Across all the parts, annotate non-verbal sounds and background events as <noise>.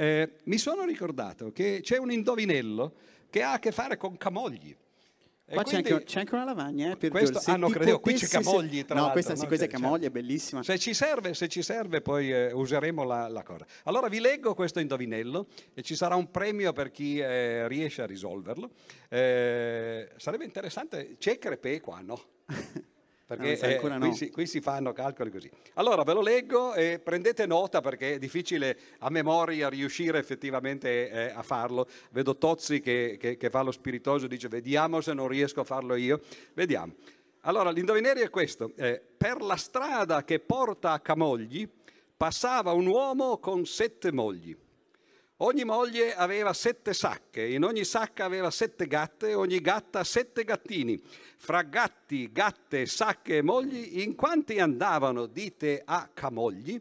eh, mi sono ricordato che c'è un indovinello che ha a che fare con Camogli. Qua c'è, anche, c'è anche una lavagna, eh, per Questo- ah, no, credevo, qui c'è Camogli, tra No, l'altro, questa, sì, no? questa è Camogli, è bellissima. Se ci serve, se ci serve poi eh, useremo la, la cosa. Allora vi leggo questo indovinello e ci sarà un premio per chi eh, riesce a risolverlo. Eh, sarebbe interessante, c'è Crepè qua, no? <laughs> Perché sa eh, qui, no. si, qui si fanno calcoli così. Allora ve lo leggo e prendete nota perché è difficile a memoria riuscire effettivamente eh, a farlo. Vedo Tozzi che, che- che fa lo spiritoso e dice vediamo se non riesco a farlo io. Vediamo. Allora l'indovinello è questo. Eh, per la strada che porta a Camogli passava un uomo con sette mogli. Ogni moglie aveva sette sacche, in ogni sacca aveva sette gatte, ogni gatta sette gattini. Fra gatti, gatte, sacche e mogli, in quanti andavano, dite, a Camogli?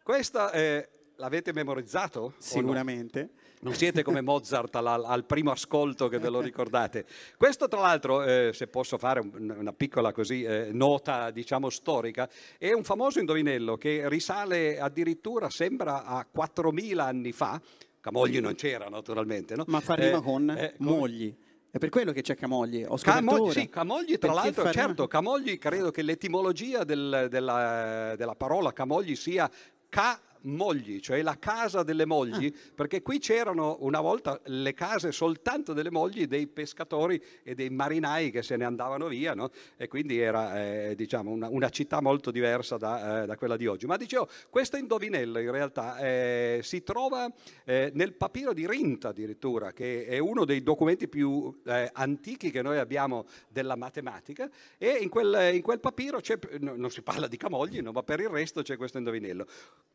Questa eh, l'avete memorizzato? Sicuramente. Non siete come Mozart al, al primo ascolto che ve lo ricordate. Questo tra l'altro, eh, se posso fare un- una piccola così, eh, nota diciamo storica, è un famoso indovinello che risale addirittura, sembra, a 4.000 anni fa. Camogli non c'era naturalmente, no? Ma fa rima Eh, con eh, mogli. È per quello che c'è Camogli. Ho Camogli, sì, Camogli tra l'altro, fa rima- certo, Camogli credo che l'etimologia del- della, della parola Camogli sia Camogli, cioè la casa delle mogli, Ah. perché qui c'erano una volta le case soltanto delle mogli dei pescatori e dei marinai che se ne andavano via, no? e quindi era eh, diciamo una, una città molto diversa da, eh, da quella di oggi. Ma dicevo, questo indovinello in realtà eh, si trova eh, nel papiro di Rinta addirittura, che è uno dei documenti più eh, antichi che noi abbiamo della matematica, e in quel, in quel papiro no, non si parla di Camogli, no, ma per il resto c'è questo indovinello.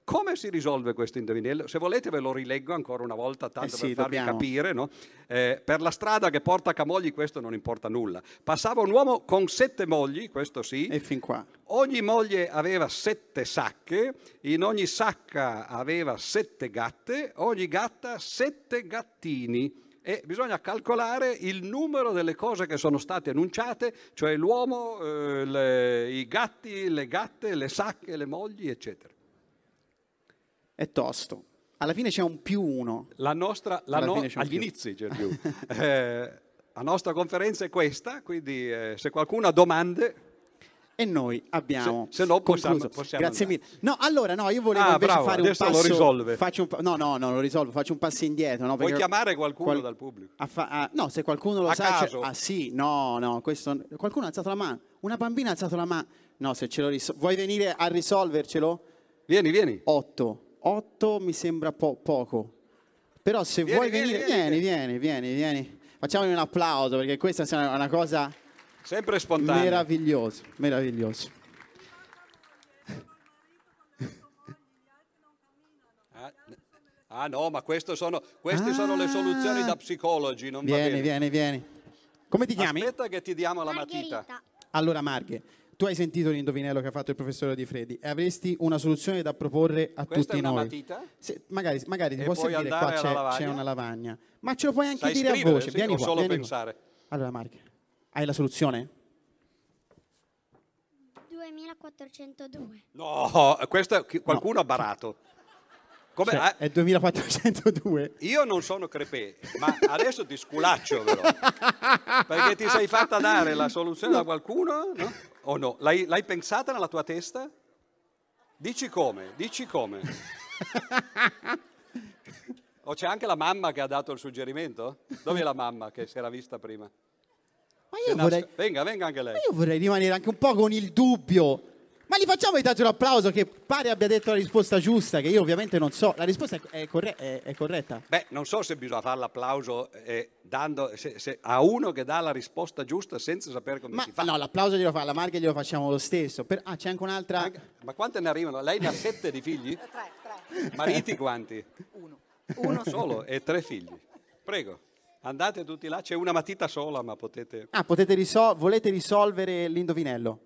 Come si risolve questo indovinello? Se volete ve lo rileggo ancora una volta, tanto Eh sì, per farvi dobbiamo. capire. no? Eh, per la strada che porta a Camogli questo non importa nulla. Passava un uomo con sette mogli, questo sì, E fin qua. Ogni moglie aveva sette sacche, in ogni sacca aveva sette gatte, ogni gatta sette gattini. E bisogna calcolare il numero delle cose che sono state enunciate, cioè l'uomo, eh, le- i gatti, le gatte, le sacche, le mogli, eccetera. È tosto. Alla fine c'è un più uno. La nostra, la no- un agli più. inizi più. <laughs> Eh, la nostra conferenza è questa, quindi eh, se qualcuno ha domande... E noi abbiamo Se- se no possiamo- concluso. possiamo Grazie andare. mille. No, allora no, io volevo Ah, invece bravo, fare un adesso lo passo risolve. faccio un no, no, no, lo risolvo, faccio un passo indietro, no, Puoi chiamare qualcuno qual- dal pubblico? a fa- a- no, se qualcuno lo A sa, caso? ah sì, no, no, questo qualcuno ha alzato la mano. Una bambina ha alzato la mano. No, se ce lo risol- vuoi venire a risolvercelo? Vieni, vieni. 8. 8 mi sembra po- poco. Però se Vieni, vuoi vieni, venire, vieni. vieni, vieni, vieni, vieni. Facciamogli un applauso perché questa è una cosa Sempre spontaneo. meravigliosa, meravigliosa. Ah, Ah no, ma sono, queste sono le soluzioni da psicologi, non va Vieni, bene. vieni, vieni. Come ti chiami? Aspetta che ti diamo la matita. Margherita. Allora, Marghe, tu hai sentito l'indovinello che ha fatto il professore Di Fredi e avresti una soluzione da proporre a Questa tutti è una noi. matita? Se- magari, magari ti E può puoi servire, qua c'è, c'è una lavagna. Ma ce lo puoi anche Sai dire a voce. sì, vieni qua, solo vieni qua. pensare? Allora, Marghe, hai la soluzione? 2402. No, questo qualcuno ha barato. Come, Cioè, ah, è 2402. io non sono crepè, ma adesso ti sculaccio però. <laughs> Perché ti sei fatta dare la soluzione da qualcuno? No? O no? L'hai, l'hai pensata nella tua testa? Dici come, dici come. <laughs> O c'è anche la mamma che ha dato il suggerimento? Dove è la mamma che si era vista prima? Ma io vorrei, Venga, venga anche lei. ma io vorrei rimanere anche un po' con il dubbio. Ma gli facciamo intanto un applauso che pare abbia detto la risposta giusta, che io ovviamente non so. La risposta è, corre- è- è corretta. Beh, non so se bisogna fare l'applauso eh, dando, se- se- a uno che dà la risposta giusta senza sapere come Ma si fa. no, l'applauso glielo fa, la Marghe glielo facciamo lo stesso. Per- ah, c'è anche un'altra. Anche- Ma quante ne arrivano? Lei ne ha sette di figli? Tre, tre. Mariti quanti? Uno. Uno solo e tre figli. Prego, andate tutti là, c'è una matita sola, ma potete... Ah, potete risol- volete risolvere l'indovinello?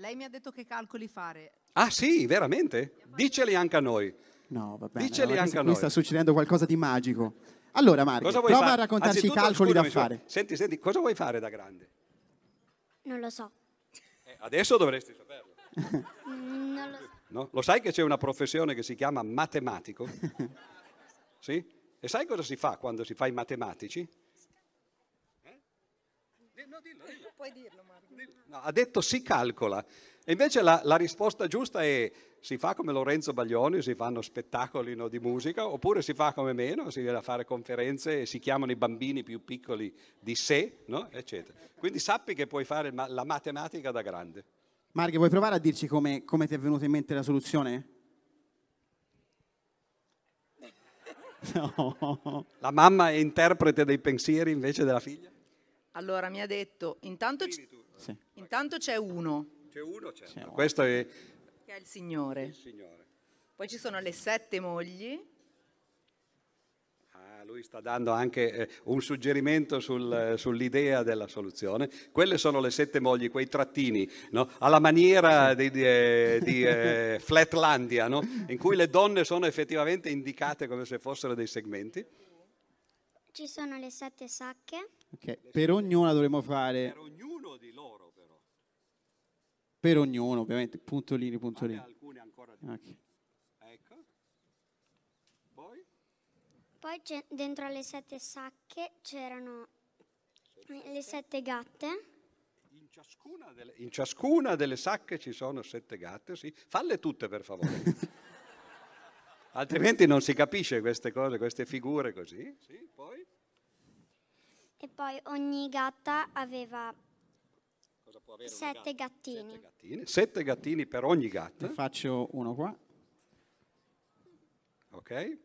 Lei mi ha detto che calcoli fare. Ah sì, veramente? Diceli anche a noi. No, va bene. Diceli allora, anche a qui noi. sta succedendo qualcosa di magico. Allora, vuoi prova fare? a raccontarci i Anzitutto, calcoli da scusami, scusa. fare. Senti, senti, cosa vuoi fare da grande? Non lo so. Eh, adesso dovresti saperlo. Mm, Non lo so. No? Lo sai che c'è una professione che si chiama matematico? <laughs> Sì? E sai cosa si fa quando si fa i matematici? <laughs> Puoi dirlo, Marco. No, ha detto si calcola. E invece la, la risposta giusta è si fa come Lorenzo Baglioni, si fanno spettacoli no, di musica, oppure si fa come meno, si viene a fare conferenze e si chiamano i bambini più piccoli di sé, no? eccetera. Quindi sappi che puoi fare ma- la matematica da grande. Marghe, vuoi provare a dirci come, come ti è venuta in mente la soluzione? <laughs> No. La mamma è interprete dei pensieri invece della figlia? Allora mi ha detto, intanto, c- Sì. intanto c'è uno, C'è uno, c'è. C'è uno. Questo è che è il Signore. il Signore. Poi ci sono le sette mogli. Ah, lui sta dando anche eh, un suggerimento sul, eh, sull'idea della soluzione. Quelle sono le sette mogli, quei trattini, no? alla maniera di, di, eh, di, eh, Flatlandia, no? in cui le donne sono effettivamente indicate come se fossero dei segmenti. Ci sono le sette sacche. Ok, Per ognuna dovremo fare, ognuno di loro però. per ognuno ovviamente, puntolini, puntolini. Alcune ancora di Ok. Ecco. Poi? Poi c'è- dentro alle sette sacche c'erano le sette gatte. In ciascuna, delle, in ciascuna delle sacche ci sono sette gatte, sì. Falle tutte per favore. <laughs> Altrimenti non si capisce queste cose, queste figure così. Sì, poi? E poi ogni gatta aveva Cosa può avere una sette gattini. Sette gattini. Sette gattini per ogni gatta. Ne faccio uno qua. Ok?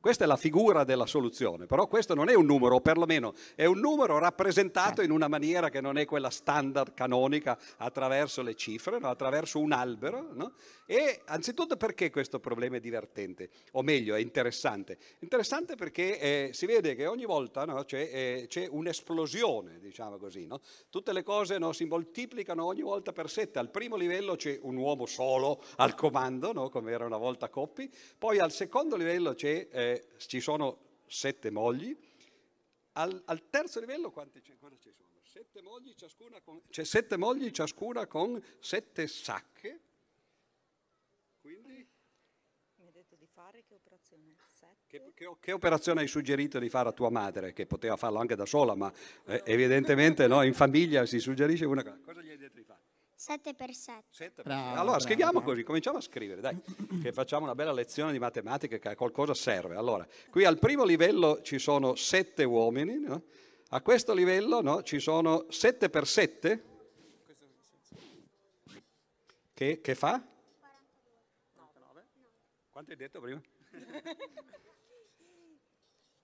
Questa è la figura della soluzione, però questo non è un numero, o perlomeno è un numero rappresentato in una maniera che non è quella standard canonica attraverso le cifre, no? attraverso un albero. no? E anzitutto perché questo problema è divertente, o meglio è interessante? Interessante perché eh, si vede che ogni volta no, c'è, eh, c'è un'esplosione, diciamo così. no? Tutte le cose no, si moltiplicano ogni volta per sette. Al primo livello c'è un uomo solo al comando, no? come era una volta Coppi, poi al secondo livello c'è, eh, ci sono sette mogli, al, al terzo livello quanti ci, cosa ci sono? Sette mogli, ciascuna con, c'è sette mogli ciascuna con sette sacche. Quindi Mi ha detto di fare che operazione? Sette. che, che- che operazione hai suggerito di fare a tua madre? Che poteva farlo anche da sola, ma eh, evidentemente no, in famiglia si suggerisce una cosa. Cosa gli hai detto di fare? Sette per sette. Sette Bravo, allora bravo, scriviamo bravo. così, cominciamo a scrivere, dai, che facciamo una bella lezione di matematica che a qualcosa serve. Allora, qui al primo livello ci sono sette uomini, no? a questo livello no, ci sono sette per sette, che, che fa? Quanto hai detto prima? <laughs>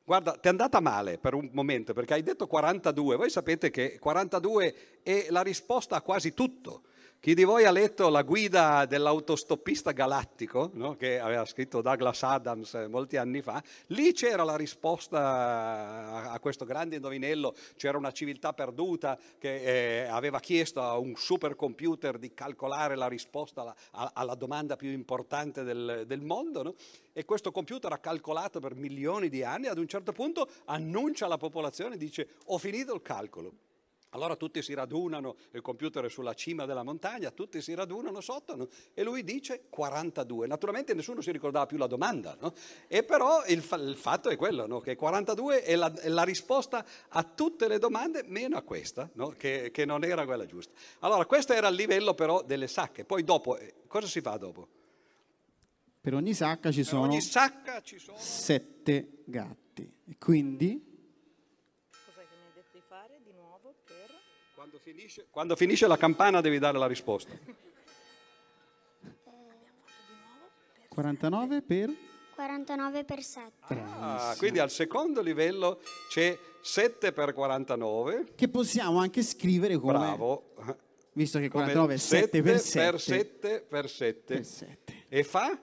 Guarda, ti è andata male per un momento perché hai detto 42. Voi sapete che 42 è la risposta a quasi tutto. Chi di voi ha letto la guida dell'autostoppista galattico, no? che aveva scritto Douglas Adams eh, molti anni fa, lì c'era la risposta a- questo grande indovinello, c'era una civiltà perduta che eh, aveva chiesto a un supercomputer di calcolare la risposta alla, alla domanda più importante del, del mondo, no? e questo computer ha calcolato per milioni di anni, ad un certo punto annuncia alla popolazione, dice ho finito il calcolo. Allora tutti si radunano, il computer è sulla cima della montagna, tutti si radunano sotto e lui dice 42. Naturalmente nessuno si ricordava più la domanda, no? e però il, fa- il fatto è quello, no? che 42 è la, è la risposta a tutte le domande meno a questa, no? che, che non era quella giusta. Allora questo era il livello però delle sacche, poi dopo, eh, cosa si fa dopo? Per ogni sacca ci Per sono ogni sacca ci sono... sette gatti. Quindi Quando finisce, quando finisce la campana devi dare la risposta. 49 per 49 per 7. Ah, quindi al secondo livello c'è 7 per 49. che possiamo anche scrivere come Bravo. visto che Come 49 è 7 per 7 per 7 per 7. per 7. E fa?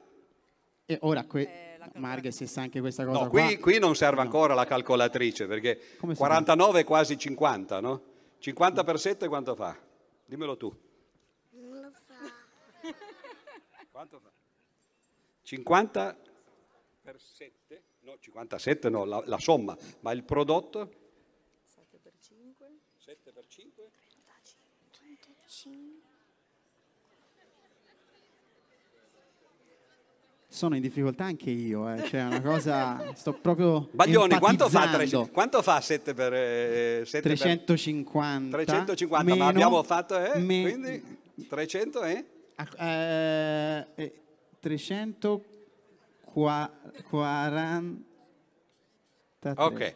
E ora que- Eh, Marghe se sa anche questa cosa No, qua. qui, qui non serve ancora la calcolatrice perché Come si 49 è quasi 50, no? 50 per 7 quanto fa? Dimmelo tu. Non lo fa. Quanto fa? 50 per 7? No, 57 no, la, la somma, ma il prodotto? 7 per 5. 7 per 5? 35. Sono in difficoltà anche io, eh. cioè è una cosa, <laughs> sto proprio Baglioni, quanto fa, empatizzando. 300 quanto fa 7 per... eh, 7 per- 350. 350, meno, ma abbiamo fatto... Eh, me- quindi 300 eh? eh, eh, 340. Ok.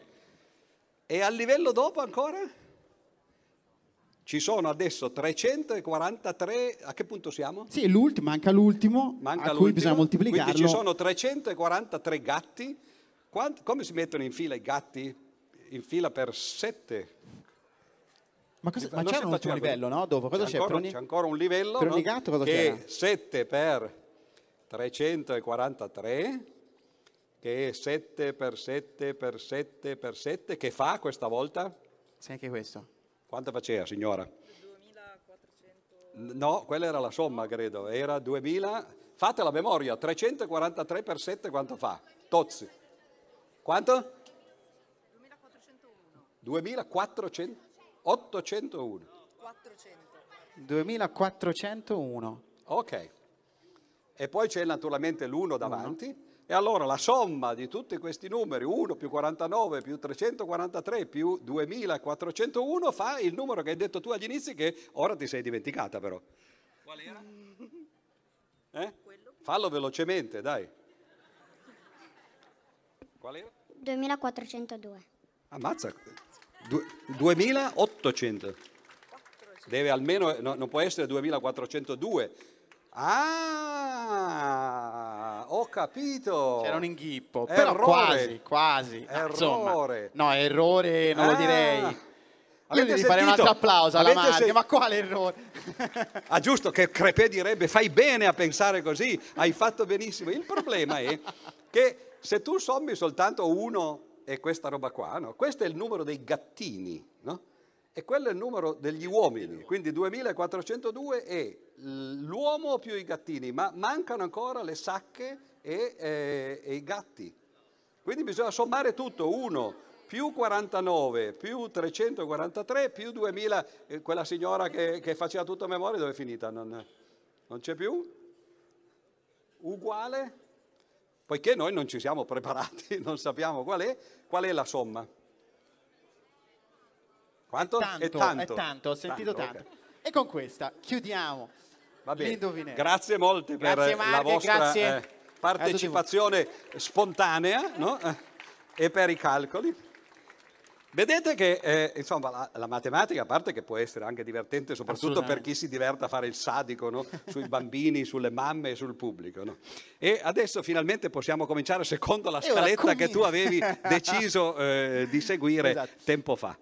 E al livello dopo ancora? Ci sono adesso 343, a che punto siamo? Sì, l'ultimo, manca l'ultimo, Manca a cui l'ultimo. bisogna moltiplicarlo. Quindi ci sono 343 gatti. Quant- come si mettono in fila i gatti? In fila per 7. Ma, cosa, ma si un ultimo faceva livello, no? Dopo, cosa c'è, c'è? ancora, ogni- c'è ancora un livello per ogni no? gatto cosa che c'era? è 7 per 343 che è 7 per 7 per 7 per 7 che fa questa volta? Sai anche questo? Quanto faceva signora? 2400 No, quella era la somma credo, era 2000, fate la memoria, 343 per 7 quanto fa? Tozzi. Quanto? 2400 801. 400 2401. Ok. E poi c'è naturalmente l'1 davanti. E allora la somma di tutti questi numeri, 1 più 49 più 343 più 2401, fa il numero che hai detto tu agli inizi che ora ti sei dimenticata però. Qual era? Eh? Fallo velocemente, dai. Qual era? 2402. Ammazza. Du- 2800. Deve almeno, no, non può essere 2402. Ah, ho capito. C'era un inghippo, però Errore. quasi, quasi. Ah, insomma, Errore. no, errore non lo Ah. direi. Io Avete devi fare un altro applauso alla Avete Marti, ma quale errore? <laughs> Ah, giusto, che Crepè direbbe fai bene a pensare così, hai fatto benissimo. Il problema è che se tu sommi soltanto uno e questa roba qua, no? questo è il numero dei gattini, no? E quello è il numero degli uomini, quindi 2402 è l'uomo più i gattini, ma mancano ancora le sacche e, eh, e i gatti. Quindi bisogna sommare tutto, 1 più 49 più 343 più 2000, eh, quella signora che, che faceva tutto a memoria dove è finita? Non, non c'è più? Uguale? Poiché noi non ci siamo preparati, <laughs> non sappiamo qual è, qual è la somma? Quanto? Tanto, è tanto. è tanto, ho sentito tanto. ok. E con questa chiudiamo Va bene. Grazie molte per Grazie, la Marghe, vostra grazie eh, partecipazione spontanea no? Eh, e per i calcoli. Vedete che eh, insomma, la, la matematica, a parte che può essere anche divertente, soprattutto per chi si diverte a fare il sadico no? sui bambini, sulle mamme e sul pubblico. no? E adesso finalmente possiamo cominciare secondo la scaletta che tu avevi deciso eh, di seguire <laughs> Esatto. tempo fa.